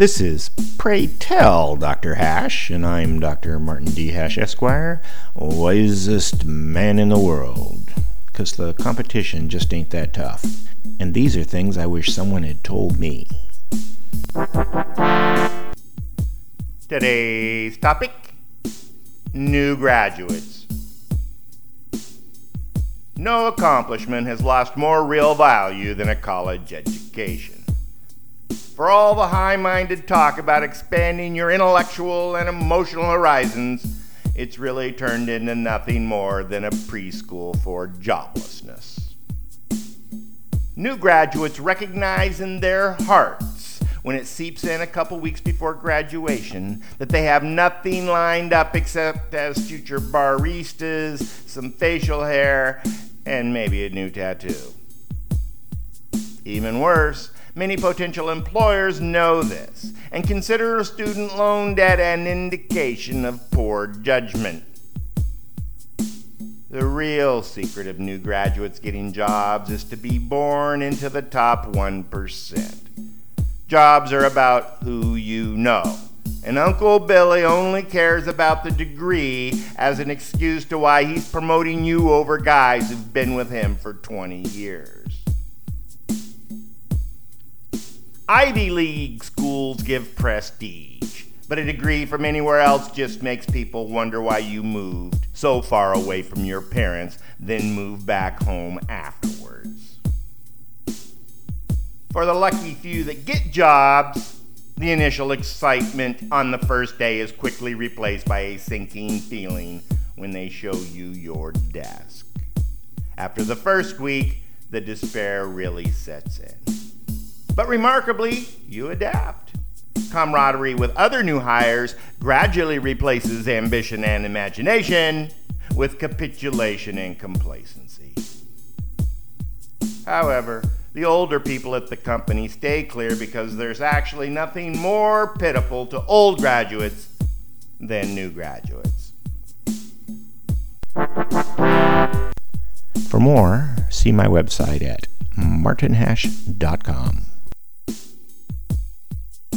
This is Pray Tell Dr. Hash, and I'm Dr. Martin D. Hash, Esquire, wisest man in the world. Because the competition just ain't that tough. And these are things I wish someone had told me. Today's topic New graduates. No accomplishment has lost more real value than a college education. For all the high minded talk about expanding your intellectual and emotional horizons, it's really turned into nothing more than a preschool for joblessness. New graduates recognize in their hearts when it seeps in a couple weeks before graduation that they have nothing lined up except as future baristas, some facial hair, and maybe a new tattoo. Even worse, many potential employers know this and consider a student loan debt an indication of poor judgment. The real secret of new graduates getting jobs is to be born into the top 1%. Jobs are about who you know. And Uncle Billy only cares about the degree as an excuse to why he's promoting you over guys who've been with him for 20 years. Ivy League schools give prestige, but a degree from anywhere else just makes people wonder why you moved so far away from your parents, then moved back home afterwards. For the lucky few that get jobs, the initial excitement on the first day is quickly replaced by a sinking feeling when they show you your desk. After the first week, the despair really sets in. But remarkably, you adapt. Camaraderie with other new hires gradually replaces ambition and imagination with capitulation and complacency. However, the older people at the company stay clear because there's actually nothing more pitiful to old graduates than new graduates. For more, see my website at martinhash.com.